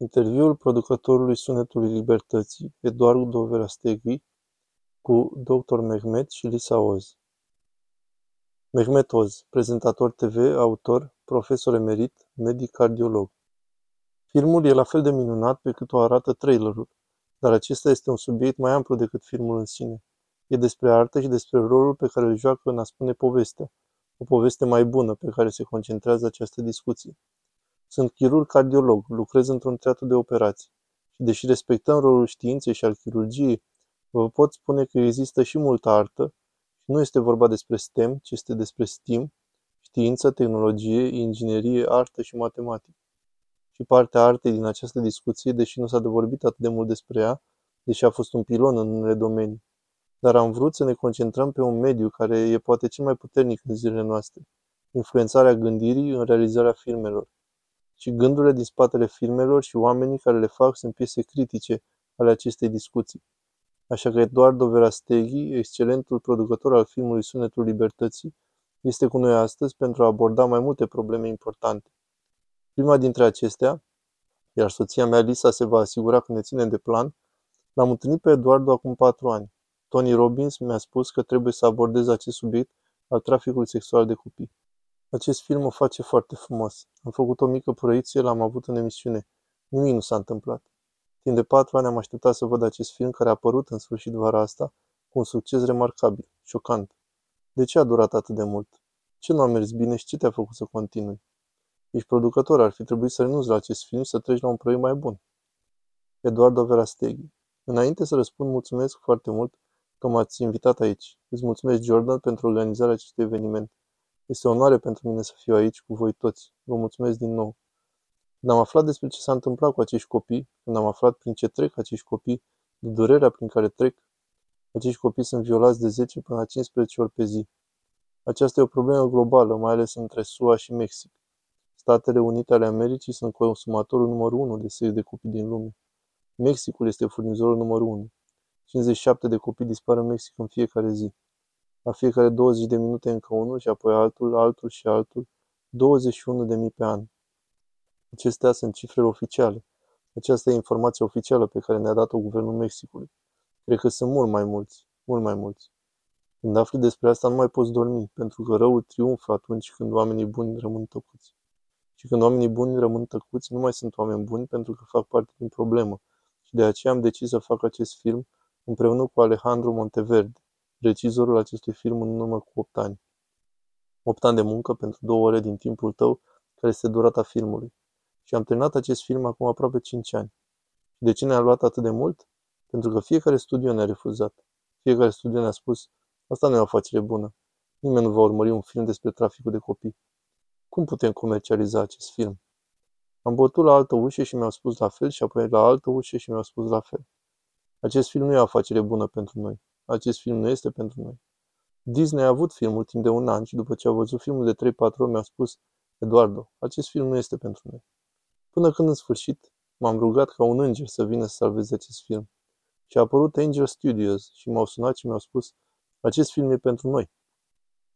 Interviul producătorului Sunetului Libertății, Eduardo Verastegui, cu dr. Mehmet și Lisa Oz. Mehmet Oz, prezentator TV, autor, profesor emerit, medic cardiolog. Filmul e la fel de minunat pe cât o arată trailerul, dar acesta este un subiect mai amplu decât filmul în sine. E despre artă și despre rolul pe care îl joacă în a spune povestea, o poveste mai bună pe care se concentrează această discuție. Sunt chirurg cardiolog, lucrez într-un teatru de operații. Și deși respectăm rolul științei și al chirurgiei, vă pot spune că există și multă artă și nu este vorba despre STEM, ci este despre STEAM, știință, tehnologie, inginerie, artă și matematică. Și partea artei din această discuție, deși nu s-a de vorbit atât de mult despre ea, deși a fost un pilon în unele domenii. Dar am vrut să ne concentrăm pe un mediu care e poate cel mai puternic în zilele noastre, influențarea gândirii în realizarea filmelor și gândurile din spatele filmelor și oamenii care le fac sunt piese critice ale acestei discuții. Așa că Eduardo Verasteghi, excelentul producător al filmului Sunetul Libertății, este cu noi astăzi pentru a aborda mai multe probleme importante. Prima dintre acestea, iar soția mea Lisa se va asigura că ne ținem de plan, l-am întâlnit pe Eduardo acum patru ani. Tony Robbins mi-a spus că trebuie să abordez acest subiect al traficului sexual de copii. Acest film o face foarte frumos. Am făcut o mică proiecție, l-am avut în emisiune. Nimic nu s-a întâmplat. Timp de patru ani am așteptat să văd acest film care a apărut în sfârșit vara asta cu un succes remarcabil, șocant. De ce a durat atât de mult? Ce nu a mers bine și ce te-a făcut să continui? Ești producător, ar fi trebuit să renunți la acest film și să treci la un proiect mai bun. Eduardo Verasteghi. Înainte să răspund, mulțumesc foarte mult că m-ați invitat aici. Îți mulțumesc, Jordan, pentru organizarea acestui eveniment. Este o onoare pentru mine să fiu aici cu voi toți. Vă mulțumesc din nou. Când am aflat despre ce s-a întâmplat cu acești copii, când am aflat prin ce trec acești copii, de durerea prin care trec, acești copii sunt violați de 10 până la 15 ori pe zi. Aceasta e o problemă globală, mai ales între SUA și Mexic. Statele Unite ale Americii sunt consumatorul numărul 1 de sex de copii din lume. Mexicul este furnizorul numărul 1. 57 de copii dispar în Mexic în fiecare zi. La fiecare 20 de minute încă unul și apoi altul, altul și altul, 21.000 pe an. Acestea sunt cifrele oficiale. Aceasta e informația oficială pe care ne-a dat-o Guvernul Mexicului. Cred că sunt mult mai mulți, mult mai mulți. Când afli despre asta, nu mai poți dormi, pentru că răul triumfă atunci când oamenii buni rămân tăcuți. Și când oamenii buni rămân tăcuți, nu mai sunt oameni buni pentru că fac parte din problemă. Și de aceea am decis să fac acest film împreună cu Alejandro Monteverde, regizorul acestui film în urmă cu 8 ani. 8 ani de muncă pentru două ore din timpul tău, care este durata filmului. Și am terminat acest film acum aproape 5 ani. Și de ce ne-a luat atât de mult? Pentru că fiecare studio ne-a refuzat. Fiecare studio ne-a spus, asta nu e o afacere bună. Nimeni nu va urmări un film despre traficul de copii. Cum putem comercializa acest film? Am bătut la altă ușă și mi-au spus la fel și apoi la altă ușă și mi-au spus la fel. Acest film nu e o afacere bună pentru noi. Acest film nu este pentru noi. Disney a avut filmul timp de un an și după ce a văzut filmul de 3-4 ori mi-a spus Eduardo, acest film nu este pentru noi. Până când în sfârșit m-am rugat ca un înger să vină să salveze acest film. Și a apărut Angel Studios și m-au sunat și mi-au spus acest film e pentru noi.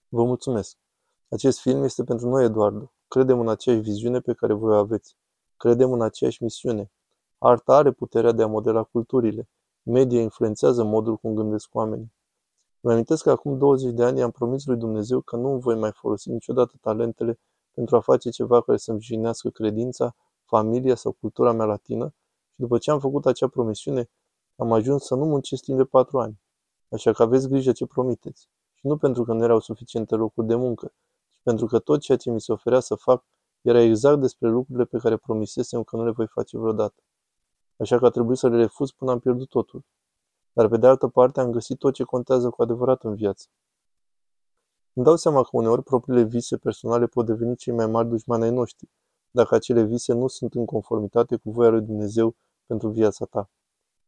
Vă mulțumesc. Acest film este pentru noi, Eduardo. Credem în aceeași viziune pe care voi o aveți. Credem în aceeași misiune. Arta are puterea de a modela culturile. Media influențează modul cum gândesc oamenii. Îmi amintesc că acum 20 de ani am promis lui Dumnezeu că nu voi mai folosi niciodată talentele pentru a face ceva care să-mi jinească credința, familia sau cultura mea latină și după ce am făcut acea promisiune, am ajuns să nu muncesc timp de patru ani. Așa că aveți grijă ce promiteți. Și nu pentru că nu erau suficiente locuri de muncă, ci pentru că tot ceea ce mi se oferea să fac era exact despre lucrurile pe care promisesem că nu le voi face vreodată așa că a trebuit să le refuz până am pierdut totul. Dar pe de altă parte am găsit tot ce contează cu adevărat în viață. Îmi dau seama că uneori propriile vise personale pot deveni cei mai mari dușmani ai noștri, dacă acele vise nu sunt în conformitate cu voia lui Dumnezeu pentru viața ta.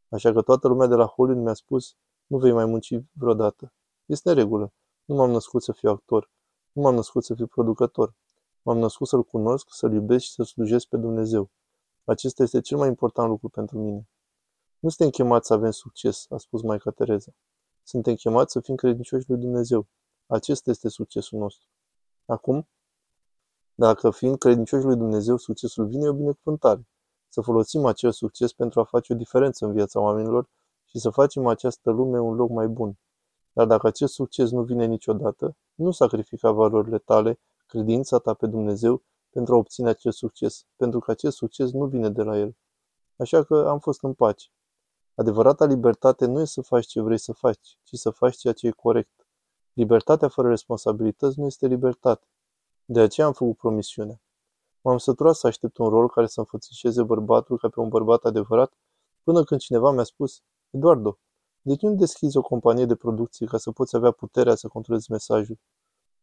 Așa că toată lumea de la Hollywood mi-a spus, nu vei mai munci vreodată. Este în regulă. Nu m-am născut să fiu actor. Nu m-am născut să fiu producător. M-am născut să-L cunosc, să-L iubesc și să slujesc pe Dumnezeu. Acesta este cel mai important lucru pentru mine. Nu suntem chemați să avem succes, a spus Maica Tereza. Suntem chemați să fim credincioși lui Dumnezeu. Acesta este succesul nostru. Acum, dacă fiind credincioși lui Dumnezeu, succesul vine, e o binecuvântare. să folosim acel succes pentru a face o diferență în viața oamenilor și să facem această lume un loc mai bun. Dar dacă acest succes nu vine niciodată, nu sacrifica valorile tale, credința ta pe Dumnezeu pentru a obține acest succes, pentru că acest succes nu vine de la El. Așa că am fost în pace. Adevărata libertate nu e să faci ce vrei să faci, ci să faci ceea ce e corect. Libertatea fără responsabilități nu este libertate. De aceea am făcut promisiunea. M-am săturat să aștept un rol care să înfățișeze bărbatul ca pe un bărbat adevărat, până când cineva mi-a spus, Eduardo, de ce nu deschizi o companie de producție ca să poți avea puterea să controlezi mesajul?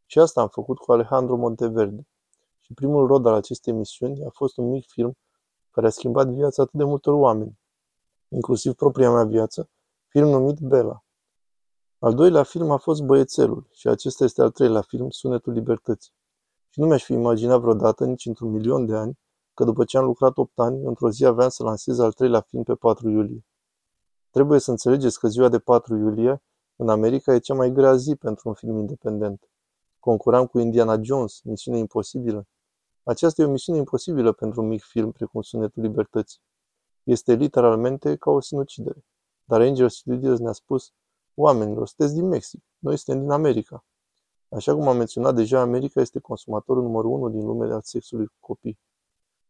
Și asta am făcut cu Alejandro Monteverde. Și primul rod al acestei misiuni a fost un mic film care a schimbat viața atât de multor oameni, inclusiv propria mea viață, film numit Bella. Al doilea film a fost Băiețelul și acesta este al treilea film, Sunetul Libertății. Și nu mi-aș fi imaginat vreodată, nici într-un milion de ani, că după ce am lucrat 8 ani, într-o zi aveam să lansez al treilea film pe 4 iulie. Trebuie să înțelegeți că ziua de 4 iulie, în America, e cea mai grea zi pentru un film independent. Concuram cu Indiana Jones, Misiune Imposibilă. Aceasta e o misiune imposibilă pentru un mic film precum Sunetul Libertății. Este literalmente ca o sinucidere. Dar Angel Studios ne-a spus, oamenilor, sunteți din Mexic, noi suntem din America. Așa cum am menționat deja, America este consumatorul numărul unu din lume al sexului cu copii.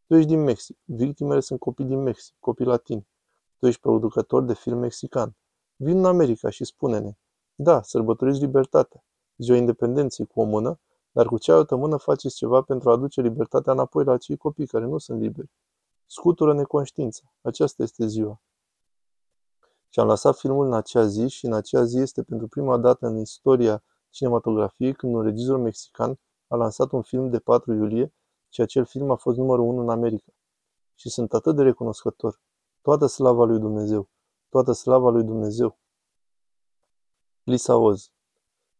Tu ești din Mexic, victimele sunt copii din Mexic, copii latini. Tu ești producător de film mexican. Vin în America și spune-ne, da, sărbătoriți libertatea, ziua independenței cu o mână, dar cu cealaltă mână faceți ceva pentru a aduce libertatea înapoi la acei copii care nu sunt liberi. Scutură neconștiința. Aceasta este ziua. Și am lăsat filmul în acea zi și în acea zi este pentru prima dată în istoria cinematografiei când un regizor mexican a lansat un film de 4 iulie și acel film a fost numărul 1 în America. Și sunt atât de recunoscător. Toată slava lui Dumnezeu. Toată slava lui Dumnezeu. Lisa Oz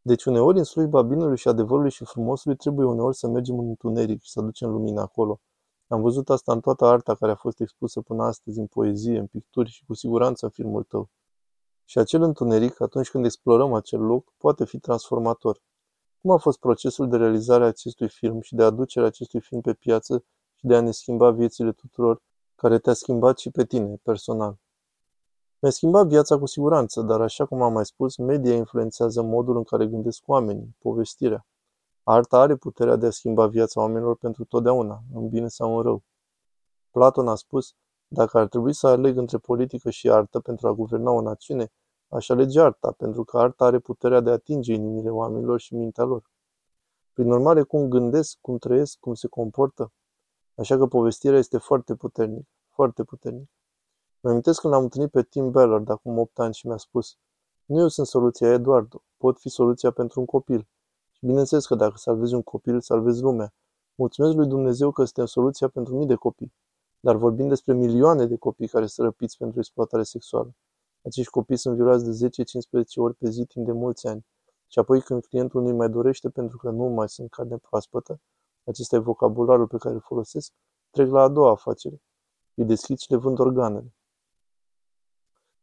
deci uneori în slujba binului și adevărului și frumosului trebuie uneori să mergem în întuneric și să aducem lumină acolo. Am văzut asta în toată arta care a fost expusă până astăzi în poezie, în picturi și cu siguranță în filmul tău. Și acel întuneric, atunci când explorăm acel loc, poate fi transformator. Cum a fost procesul de realizare a acestui film și de aducerea acestui film pe piață și de a ne schimba viețile tuturor, care te-a schimbat și pe tine, personal? Mi-a schimbat viața cu siguranță, dar așa cum am mai spus, media influențează modul în care gândesc oamenii, povestirea. Arta are puterea de a schimba viața oamenilor pentru totdeauna, în bine sau în rău. Platon a spus, dacă ar trebui să aleg între politică și artă pentru a guverna o națiune, aș alege arta, pentru că arta are puterea de a atinge inimile oamenilor și mintea lor. Prin urmare, cum gândesc, cum trăiesc, cum se comportă. Așa că povestirea este foarte puternică, foarte puternică. Mă amintesc când am întâlnit pe Tim Ballard acum 8 ani și mi-a spus Nu eu sunt soluția, Eduardo. Pot fi soluția pentru un copil. Și bineînțeles că dacă salvezi un copil, salvezi lumea. Mulțumesc lui Dumnezeu că suntem soluția pentru mii de copii. Dar vorbim despre milioane de copii care sunt răpiți pentru exploatare sexuală. Acești copii sunt violați de 10-15 ori pe zi timp de mulți ani. Și apoi când clientul nu-i mai dorește pentru că nu mai sunt carne proaspătă, acesta e vocabularul pe care îl folosesc, trec la a doua afacere. Îi deschid și le vând organele.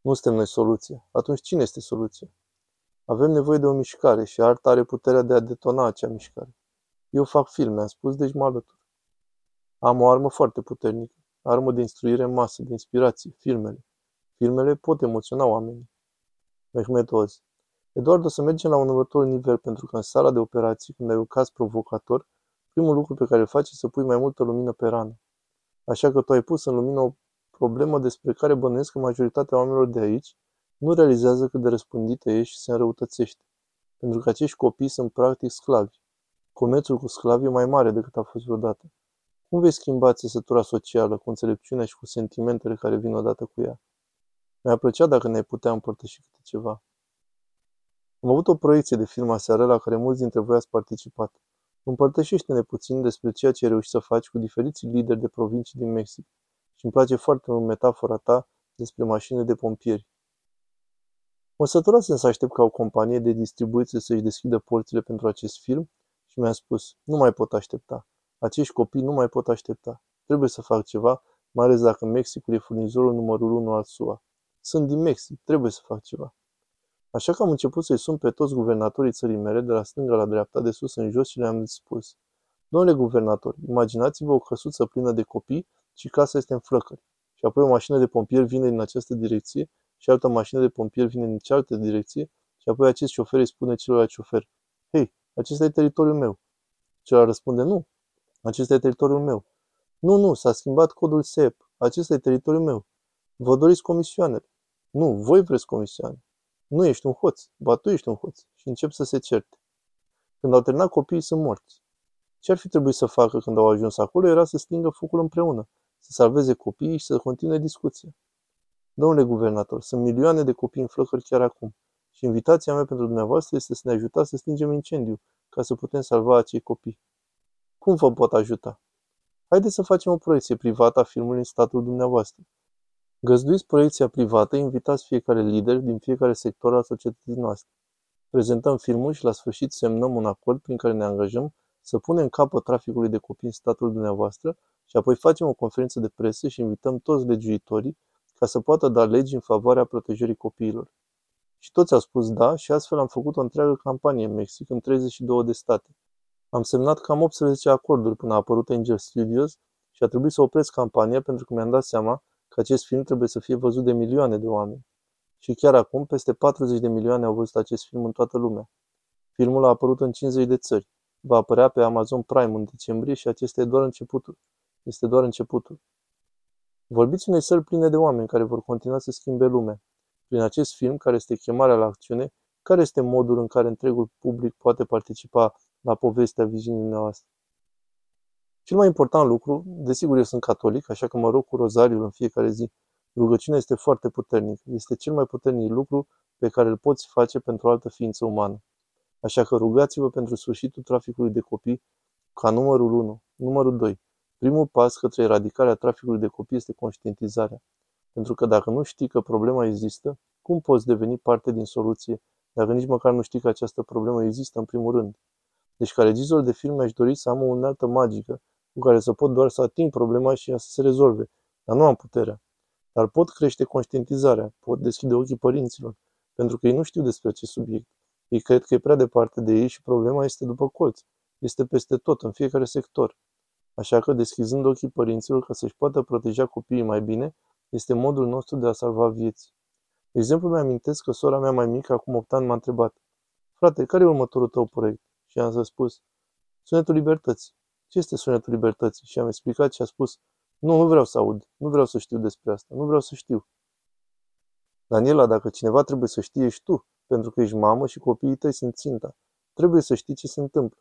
Nu suntem noi soluția. Atunci cine este soluția? Avem nevoie de o mișcare și arta are puterea de a detona acea mișcare. Eu fac filme, am spus, deci mă alătur. Am o armă foarte puternică, armă de instruire în masă, de inspirație, filmele. Filmele pot emoționa oamenii. Mehmet Oz. Eduard, o să mergem la un următor nivel, pentru că în sala de operații, când ai un caz provocator, primul lucru pe care îl faci e să pui mai multă lumină pe rană. Așa că tu ai pus în lumină o problemă despre care bănuiesc că majoritatea oamenilor de aici nu realizează cât de răspândită e și se înrăutățește, pentru că acești copii sunt practic sclavi. Comerțul cu sclavi e mai mare decât a fost vreodată. Cum vei schimba țesătura socială cu înțelepciunea și cu sentimentele care vin odată cu ea? Mi-ar plăcea dacă ne-ai putea împărtăși câte ceva. Am avut o proiecție de film aseară la care mulți dintre voi ați participat. Împărtășește-ne puțin despre ceea ce ai reușit să faci cu diferiții lideri de provincii din Mexic și îmi place foarte mult metafora ta despre mașinile de pompieri. Mă săturasem să aștept ca o companie de distribuție să-și deschidă porțile pentru acest film și mi-a spus, nu mai pot aștepta. Acești copii nu mai pot aștepta. Trebuie să fac ceva, mai ales dacă Mexicul e furnizorul numărul 1 al SUA. Sunt din Mexic, trebuie să fac ceva. Așa că am început să-i sun pe toți guvernatorii țării mele, de la stânga la dreapta, de sus în jos și le-am spus. Domnule guvernator, imaginați-vă o căsuță plină de copii și casa este în flăcări. și apoi o mașină de pompieri vine din această direcție și altă mașină de pompieri vine din cealaltă direcție și apoi acest șofer îi spune celălalt șofer, Hei, acesta e teritoriul meu. Celălalt răspunde, nu, acesta e teritoriul meu. Nu, nu, s-a schimbat codul SEP. Acesta e teritoriul meu. Vă doriți comisioanele. Nu, voi vreți comisioane. Nu ești un hoț, ba tu ești un hoț. Și încep să se certe. Când au terminat copiii sunt morți. Ce ar fi trebuit să facă când au ajuns acolo era să stingă focul împreună, să salveze copiii și să continue discuția. Domnule guvernator, sunt milioane de copii în flăcări chiar acum și invitația mea pentru dumneavoastră este să ne ajutați să stingem incendiu, ca să putem salva acei copii. Cum vă pot ajuta? Haideți să facem o proiecție privată a filmului în statul dumneavoastră. Găzduiți proiecția privată, invitați fiecare lider din fiecare sector al societății noastre. Prezentăm filmul și la sfârșit semnăm un acord prin care ne angajăm să punem capăt traficului de copii în statul dumneavoastră și apoi facem o conferință de presă și invităm toți legiuitorii ca să poată da legi în favoarea protejării copiilor. Și toți au spus da și astfel am făcut o întreagă campanie în Mexic în 32 de state. Am semnat cam 18 acorduri până a apărut Angel Studios și a trebuit să opresc campania pentru că mi-am dat seama că acest film trebuie să fie văzut de milioane de oameni. Și chiar acum, peste 40 de milioane au văzut acest film în toată lumea. Filmul a apărut în 50 de țări. Va apărea pe Amazon Prime în decembrie și acesta e doar începutul. Este doar începutul. Vorbiți unei săli pline de oameni care vor continua să schimbe lumea. Prin acest film, care este chemarea la acțiune, care este modul în care întregul public poate participa la povestea viziunii noastre? Cel mai important lucru, desigur eu sunt catolic, așa că mă rog cu rozariul în fiecare zi. Rugăciunea este foarte puternică. Este cel mai puternic lucru pe care îl poți face pentru o altă ființă umană. Așa că rugați-vă pentru sfârșitul traficului de copii ca numărul 1. Numărul 2. Primul pas către eradicarea traficului de copii este conștientizarea. Pentru că dacă nu știi că problema există, cum poți deveni parte din soluție dacă nici măcar nu știi că această problemă există în primul rând? Deci ca regizor de film aș dori să am o unealtă magică cu care să pot doar să ating problema și ea să se rezolve, dar nu am puterea. Dar pot crește conștientizarea, pot deschide ochii părinților, pentru că ei nu știu despre acest subiect. Ei cred că e prea departe de ei și problema este după colț. Este peste tot, în fiecare sector. Așa că, deschizând ochii părinților ca să-și poată proteja copiii mai bine, este modul nostru de a salva vieți. De exemplu, mi-amintesc că sora mea mai mică, acum 8 ani, m-a întrebat Frate, care e următorul tău proiect? Și am spus Sunetul Libertății. Ce este Sunetul Libertății? Și am explicat și a spus Nu, nu vreau să aud, nu vreau să știu despre asta, nu vreau să știu. Daniela, dacă cineva trebuie să știe, ești tu, pentru că ești mamă și copiii tăi sunt ținta. Trebuie să știi ce se întâmplă.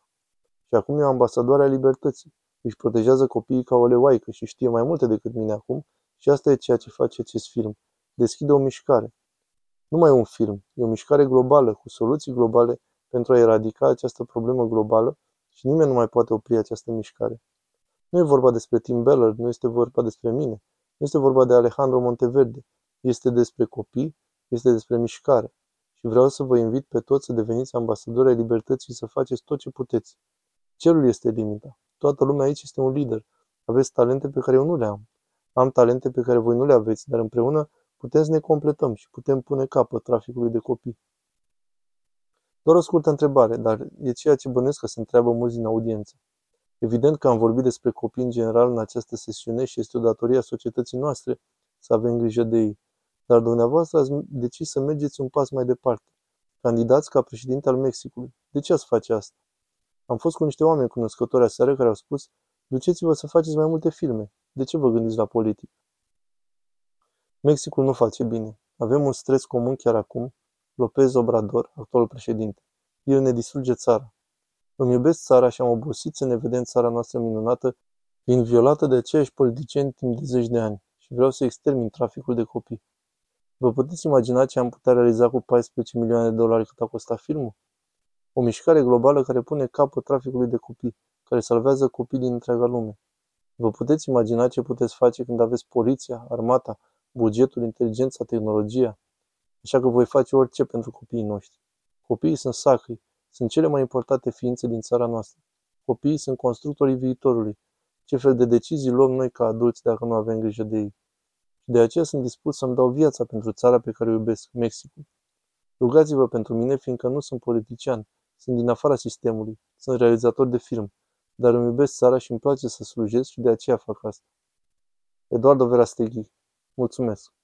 Și acum e o ambasadoare a libertății. Își protejează copiii ca o leoaică și știe mai multe decât mine acum și asta e ceea ce face acest film. Deschide o mișcare. Nu mai e un film, e o mișcare globală, cu soluții globale pentru a eradica această problemă globală și nimeni nu mai poate opri această mișcare. Nu e vorba despre Tim Beller, nu este vorba despre mine, nu este vorba de Alejandro Monteverde, este despre copii, este despre mișcare. Și vreau să vă invit pe toți să deveniți ambasadori ai libertății și să faceți tot ce puteți. Cerul este limita. Toată lumea aici este un lider. Aveți talente pe care eu nu le am. Am talente pe care voi nu le aveți, dar împreună putem să ne completăm și putem pune capăt traficului de copii. Doar o scurtă întrebare, dar e ceea ce bănuiesc că se întreabă mulți din audiență. Evident că am vorbit despre copii în general în această sesiune și este o datorie a societății noastre să avem grijă de ei. Dar dumneavoastră ați decis să mergeți un pas mai departe. Candidați ca președinte al Mexicului. De ce ați face asta? Am fost cu niște oameni cunoscători aseară care au spus Duceți-vă să faceți mai multe filme. De ce vă gândiți la politică? Mexicul nu face bine. Avem un stres comun chiar acum. Lopez Obrador, actualul președinte. El ne distruge țara. Îmi iubesc țara și am obosit să ne vedem țara noastră minunată fiind violată de aceiași politicieni timp de zeci de ani și vreau să extermin traficul de copii. Vă puteți imagina ce am putea realiza cu 14 milioane de dolari cât a costat filmul? O mișcare globală care pune capăt traficului de copii, care salvează copii din întreaga lume. Vă puteți imagina ce puteți face când aveți poliția, armata, bugetul, inteligența, tehnologia? Așa că voi face orice pentru copiii noștri. Copiii sunt sacri, sunt cele mai importante ființe din țara noastră. Copiii sunt constructorii viitorului. Ce fel de decizii luăm noi ca adulți dacă nu avem grijă de ei? Și de aceea sunt dispus să-mi dau viața pentru țara pe care o iubesc, Mexicul. Rugați-vă pentru mine, fiindcă nu sunt politician, sunt din afara sistemului, sunt realizator de film, dar îmi iubesc țara și îmi place să slujesc și de aceea fac asta. Eduardo Verasteghi Mulțumesc!